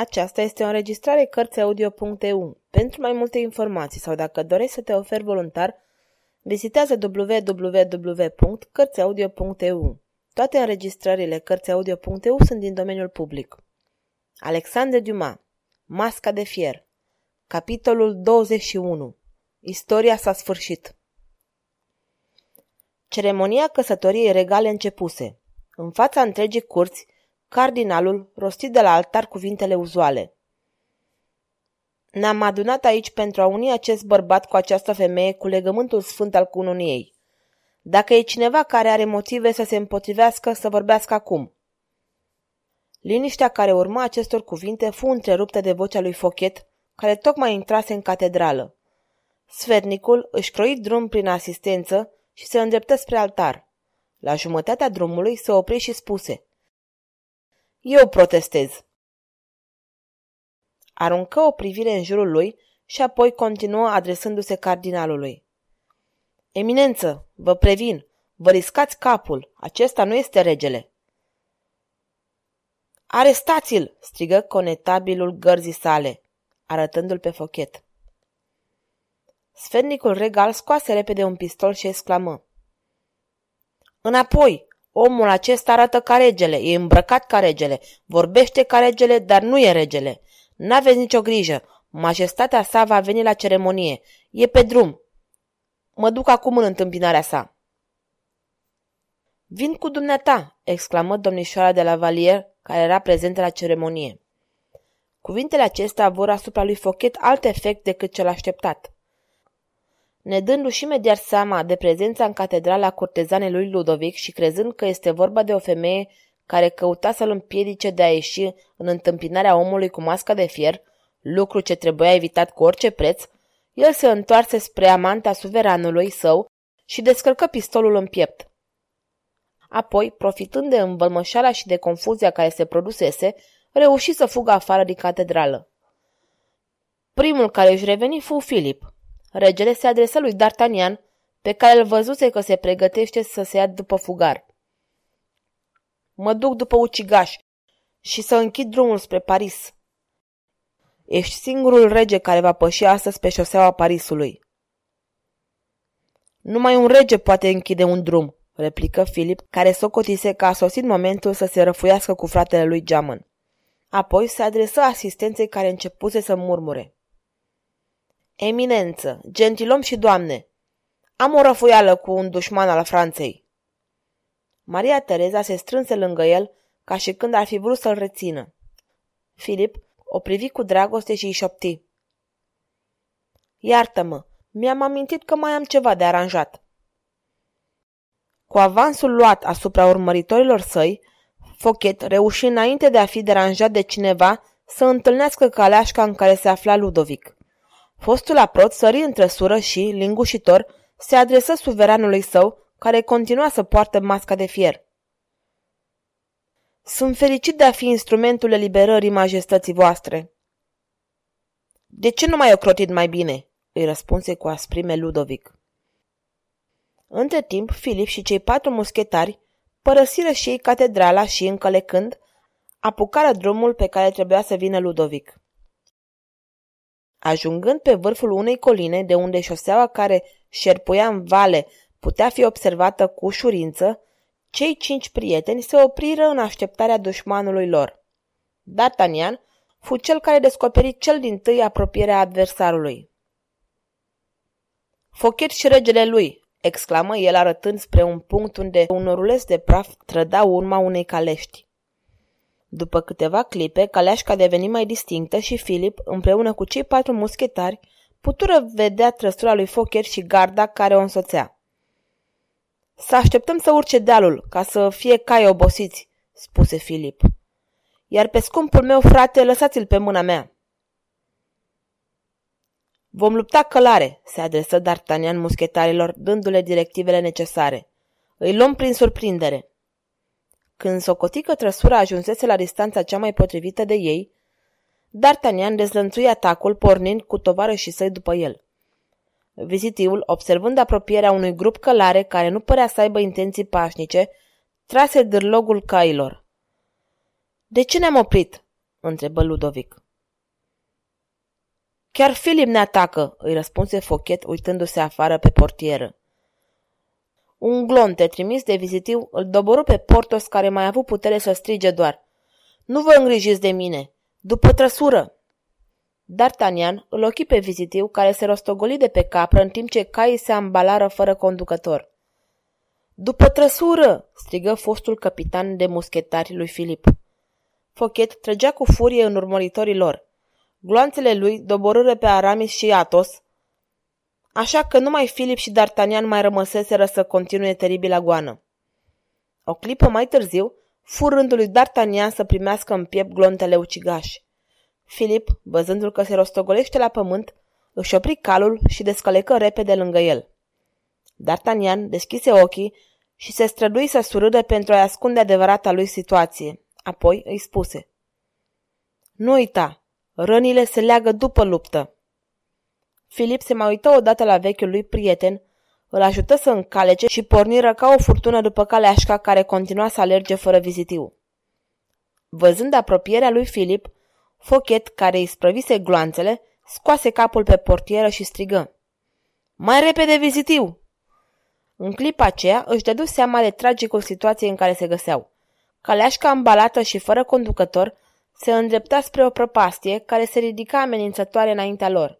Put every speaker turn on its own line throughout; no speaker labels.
Aceasta este o înregistrare Cărțiaudio.eu. Pentru mai multe informații sau dacă dorești să te oferi voluntar, vizitează www.cărțiaudio.eu. Toate înregistrările Cărțiaudio.eu sunt din domeniul public. Alexandre Dumas Masca de fier Capitolul 21 Istoria s-a sfârșit Ceremonia căsătoriei regale începuse. În fața întregii curți, Cardinalul rosti de la altar cuvintele uzuale. Ne-am adunat aici pentru a uni acest bărbat cu această femeie cu legământul sfânt al cununiei. Dacă e cineva care are motive să se împotrivească, să vorbească acum. Liniștea care urma acestor cuvinte fu întreruptă de vocea lui Fochet, care tocmai intrase în catedrală. Sfernicul își croi drum prin asistență și se îndreptă spre altar. La jumătatea drumului se opri și spuse – eu protestez. Aruncă o privire în jurul lui și apoi continuă adresându-se cardinalului. Eminență, vă previn, vă riscați capul, acesta nu este regele. Arestați-l! strigă conetabilul gărzii sale, arătându-l pe fochet. Sfernicul regal scoase repede un pistol și exclamă. Înapoi! Omul acesta arată ca regele, e îmbrăcat ca regele, vorbește ca regele, dar nu e regele. N-aveți nicio grijă, majestatea sa va veni la ceremonie, e pe drum. Mă duc acum în întâmpinarea sa. Vin cu dumneata, exclamă domnișoara de la Valier, care era prezentă la ceremonie. Cuvintele acestea vor asupra lui Fochet alt efect decât cel așteptat. Ne dându-și imediat seama de prezența în catedrală a curtezanei lui Ludovic și crezând că este vorba de o femeie care căuta să-l împiedice de a ieși în întâmpinarea omului cu masca de fier, lucru ce trebuia evitat cu orice preț, el se întoarse spre amanta suveranului său și descărcă pistolul în piept. Apoi, profitând de învălmășarea și de confuzia care se produsese, reuși să fugă afară din catedrală. Primul care își reveni fu Filip, Regele se adresă lui D'Artagnan, pe care îl văzuse că se pregătește să se ia după fugar. Mă duc după ucigaș și să închid drumul spre Paris. Ești singurul rege care va păși astăzi pe șoseaua Parisului. Numai un rege poate închide un drum, replică Filip, care socotise că a sosit momentul să se răfuiască cu fratele lui Geamăn. Apoi se adresă asistenței care începuse să murmure. Eminență, gentilom și doamne, am o răfuială cu un dușman al Franței. Maria Tereza se strânse lângă el ca și când ar fi vrut să-l rețină. Filip o privi cu dragoste și îi șopti. Iartă-mă, mi-am amintit că mai am ceva de aranjat. Cu avansul luat asupra urmăritorilor săi, Fochet reuși înainte de a fi deranjat de cineva să întâlnească caleașca în care se afla Ludovic. Fostul aprot sări în trăsură și, lingușitor, se adresă suveranului său, care continua să poartă masca de fier. Sunt fericit de a fi instrumentul eliberării majestății voastre. De ce nu mai ocrotit mai bine? îi răspunse cu asprime Ludovic. Între timp, Filip și cei patru muschetari părăsiră și ei catedrala și, încălecând, apucară drumul pe care trebuia să vină Ludovic. Ajungând pe vârful unei coline, de unde șoseaua care șerpuia în vale putea fi observată cu ușurință, cei cinci prieteni se opriră în așteptarea dușmanului lor. D'Artagnan fu cel care descoperi cel din tâi apropierea adversarului. Fochet și regele lui, exclamă el arătând spre un punct unde un oruleț de praf trăda urma unei calești. După câteva clipe, caleașca deveni mai distinctă și Filip, împreună cu cei patru muschetari, putură vedea trăsura lui Focher și garda care o însoțea. Să așteptăm să urce dealul, ca să fie cai obosiți, spuse Filip. Iar pe scumpul meu frate, lăsați-l pe mâna mea. Vom lupta călare, se adresă D'Artagnan muschetarilor, dându-le directivele necesare. Îi luăm prin surprindere. Când socoti că trăsura ajunsese la distanța cea mai potrivită de ei, D'Artagnan dezlănțui atacul pornind cu și săi după el. Vizitiul, observând apropierea unui grup călare care nu părea să aibă intenții pașnice, trase dârlogul cailor. De ce ne-am oprit?" întrebă Ludovic. Chiar Filip ne atacă, îi răspunse Fochet uitându-se afară pe portieră. Un glonte trimis de vizitiu îl doborâ pe Portos care mai a avut putere să strige doar. Nu vă îngrijiți de mine! După trăsură! D'Artagnan îl ochi pe vizitiu care se rostogoli de pe capră în timp ce caii se ambalară fără conducător. După trăsură!" strigă fostul capitan de muschetari lui Filip. Fochet trăgea cu furie în urmăritorii lor. Gloanțele lui doborâre pe Aramis și Atos, așa că numai Filip și D'Artagnan mai rămăseseră să continue teribila goană. O clipă mai târziu, furându lui D'Artagnan să primească în piept glontele ucigași. Filip, văzându-l că se rostogolește la pământ, își opri calul și descălecă repede lângă el. D'Artagnan deschise ochii și se strădui să surâdă pentru a-i ascunde adevărata lui situație. Apoi îi spuse. Nu uita, rănile se leagă după luptă. Filip se mai uită odată la vechiul lui prieten, îl ajută să încalece și porniră ca o furtună după caleașca care continua să alerge fără vizitiu. Văzând apropierea lui Filip, Fochet, care îi sprăvise gloanțele, scoase capul pe portieră și strigă. Mai repede vizitiu! În clipa aceea își dădu seama de tragicul situației în care se găseau. Caleașca ambalată și fără conducător se îndrepta spre o prăpastie care se ridica amenințătoare înaintea lor.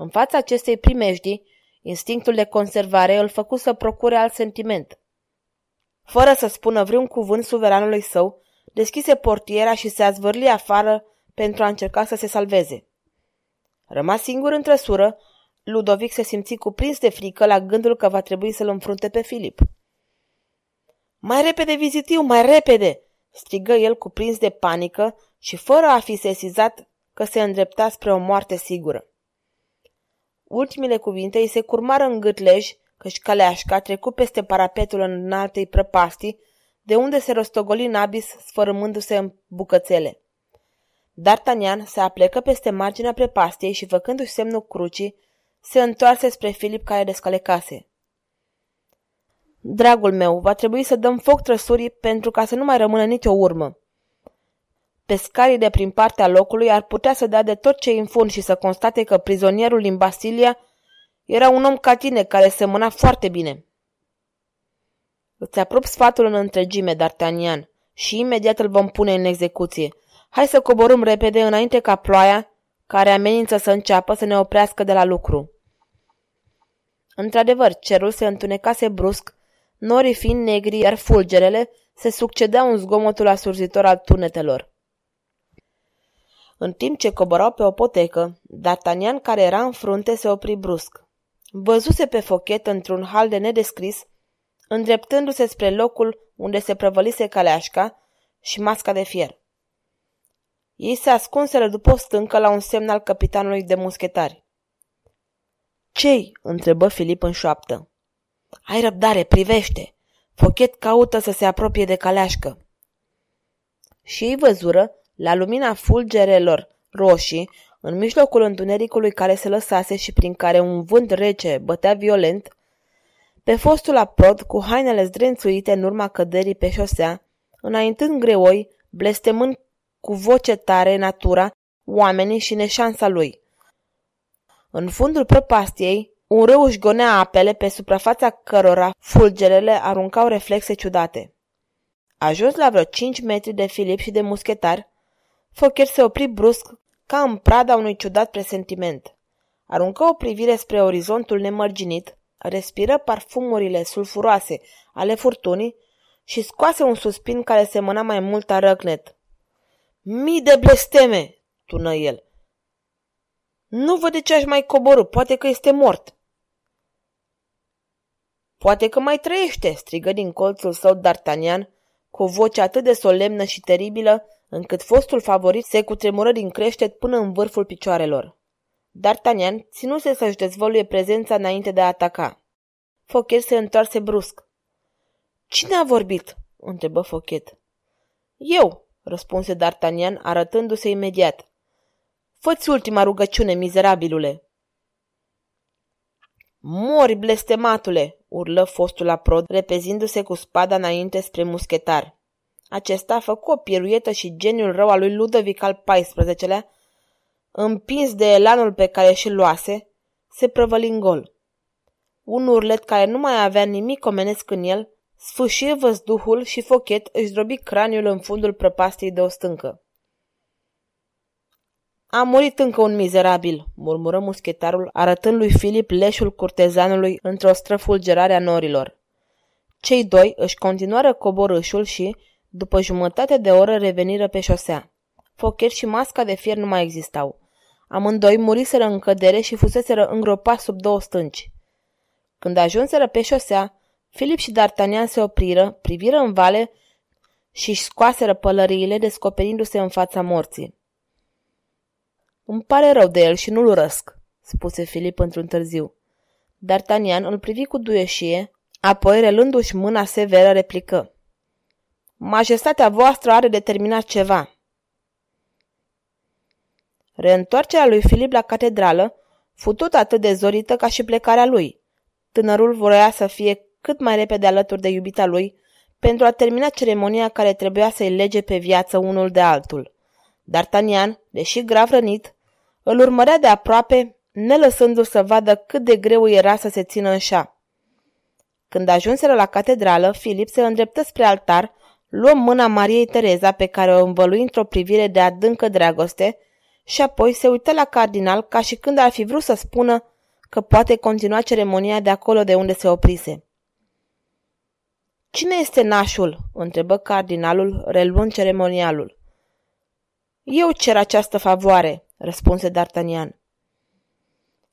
În fața acestei primejdii, instinctul de conservare îl făcu să procure alt sentiment. Fără să spună vreun cuvânt suveranului său, deschise portiera și se azvârli afară pentru a încerca să se salveze. Rămas singur în trăsură, Ludovic se simți cuprins de frică la gândul că va trebui să-l înfrunte pe Filip. Mai repede, vizitiu, mai repede!" strigă el cuprins de panică și fără a fi sesizat că se îndrepta spre o moarte sigură. Ultimile cuvinte îi se curmară în gâtlej, căci caleașca trecut peste parapetul în altei prăpastii, de unde se rostogoli în abis sfărâmându-se în bucățele. D'Artagnan se aplecă peste marginea prepastiei și, făcându-și semnul crucii, se întoarse spre Filip care descălecase. Dragul meu, va trebui să dăm foc trăsurii pentru ca să nu mai rămână nicio urmă. Pescarii de prin partea locului ar putea să dea de tot ce infun și să constate că prizonierul din Basilia era un om ca tine care se mâna foarte bine. Îți aprob sfatul în întregime, D'Artagnan, și imediat îl vom pune în execuție. Hai să coborâm repede înainte ca ploaia, care amenință să înceapă, să ne oprească de la lucru. Într-adevăr, cerul se întunecase brusc, norii fiind negri, iar fulgerele se succedeau în zgomotul asurzitor al tunetelor. În timp ce coborau pe o potecă, D'Artagnan, care era în frunte, se opri brusc. Văzuse pe fochet într-un hal de nedescris, îndreptându-se spre locul unde se prăvălise caleașca și masca de fier. Ei se ascunseră după o stâncă la un semn al capitanului de muschetari. Cei?" întrebă Filip în șoaptă. Ai răbdare, privește! Fochet caută să se apropie de caleașcă. Și ei văzură, la lumina fulgerelor roșii, în mijlocul întunericului care se lăsase și prin care un vânt rece bătea violent, pe fostul aprod, cu hainele zdrențuite în urma căderii pe șosea, înaintând greoi, blestemând cu voce tare natura, oamenii și neșansa lui. În fundul prăpastiei, un râu își gonea apele pe suprafața cărora fulgerele aruncau reflexe ciudate. Ajuns la vreo cinci metri de Filip și de muschetar, Focher se opri brusc ca în prada unui ciudat presentiment. Aruncă o privire spre orizontul nemărginit, respiră parfumurile sulfuroase ale furtunii și scoase un suspin care semăna mai mult a răcnet. Mii de blesteme!" tună el. Nu văd de ce aș mai coborâ, poate că este mort." Poate că mai trăiește!" strigă din colțul său D'Artagnan, cu o voce atât de solemnă și teribilă, încât fostul favorit se cutremură din creștet până în vârful picioarelor. D'Artagnan ținuse să-și dezvăluie prezența înainte de a ataca. Fochet se întoarse brusc. Cine a vorbit?" întrebă Fochet. Eu," răspunse D'Artagnan, arătându-se imediat. Făți ultima rugăciune, mizerabilule!" Mori, blestematule!" urlă fostul aprod, repezindu-se cu spada înainte spre muschetar. Acesta făcu o piruietă și geniul rău al lui Ludovic al XIV-lea, împins de elanul pe care și-l luase, se prăvăli în gol. Un urlet care nu mai avea nimic omenesc în el, sfâșie văzduhul și Fochet își drobi craniul în fundul prăpastiei de o stâncă. A murit încă un mizerabil, murmură muschetarul, arătând lui Filip leșul curtezanului într-o străfulgerare a norilor. Cei doi își continuară coborâșul și, după jumătate de oră, reveniră pe șosea. Fochet și masca de fier nu mai existau. Amândoi muriseră în cădere și fuseseră îngropați sub două stânci. Când ajunseră pe șosea, Filip și D'Artagnan se opriră, priviră în vale și își scoaseră pălăriile, descoperindu-se în fața morții. Îmi pare rău de el și nu-l urăsc, spuse Filip într-un târziu. D'Artagnan îl privi cu duieșie, apoi, relându-și mâna severă, replică. Majestatea voastră are determinat ceva. Reîntoarcerea lui Filip la catedrală fu tot atât de zorită ca și plecarea lui. Tânărul voia să fie cât mai repede alături de iubita lui pentru a termina ceremonia care trebuia să-i lege pe viață unul de altul. D'Artagnan, deși grav rănit, îl urmărea de aproape, nelăsându-l să vadă cât de greu era să se țină în șa. Când ajunseră la catedrală, Filip se îndreptă spre altar, luă mâna Mariei Tereza pe care o învălui într-o privire de adâncă dragoste și apoi se uită la cardinal ca și când ar fi vrut să spună că poate continua ceremonia de acolo de unde se oprise. Cine este nașul?" întrebă cardinalul, reluând ceremonialul. Eu cer această favoare," răspunse D'Artagnan.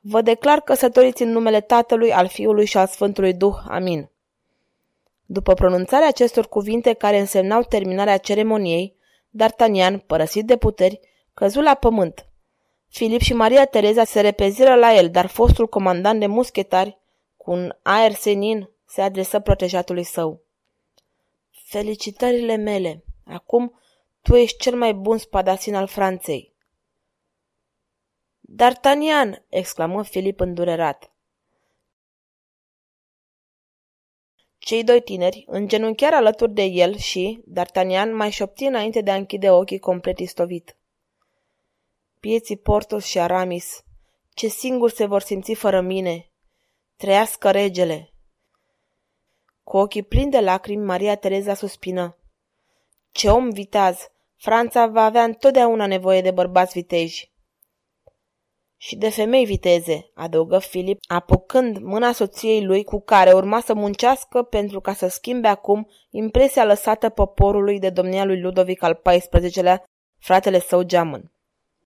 Vă declar căsătoriți în numele Tatălui, al Fiului și al Sfântului Duh. Amin. După pronunțarea acestor cuvinte care însemnau terminarea ceremoniei, D'Artagnan, părăsit de puteri, căzu la pământ. Filip și Maria Tereza se repeziră la el, dar fostul comandant de muschetari, cu un aer senin, se adresă protejatului său. Felicitările mele! Acum tu ești cel mai bun spadasin al Franței. D'Artagnan! exclamă Filip îndurerat. Cei doi tineri îngenunchiară alături de el și, D'Artagnan mai șopti înainte de a închide ochii complet istovit. Pieții Portos și Aramis, ce singur se vor simți fără mine! Trăiască regele! Cu ochii plini de lacrimi, Maria Tereza suspină. Ce om viteaz! Franța va avea întotdeauna nevoie de bărbați viteji. Și de femei viteze, adăugă Filip, apucând mâna soției lui cu care urma să muncească pentru ca să schimbe acum impresia lăsată poporului de domnia lui Ludovic al XIV-lea, fratele său geamăn.